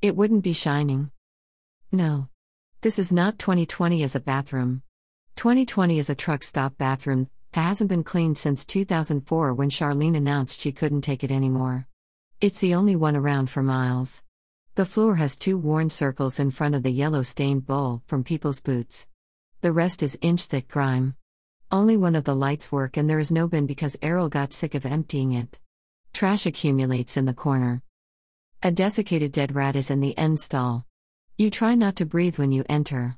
It wouldn't be shining. No. This is not 2020 as a bathroom. 2020 is a truck stop bathroom that hasn't been cleaned since 2004 when Charlene announced she couldn't take it anymore. It's the only one around for miles. The floor has two worn circles in front of the yellow stained bowl from people's boots. The rest is inch thick grime. Only one of the lights work and there is no bin because Errol got sick of emptying it. Trash accumulates in the corner. A desiccated dead rat is in the end stall. You try not to breathe when you enter.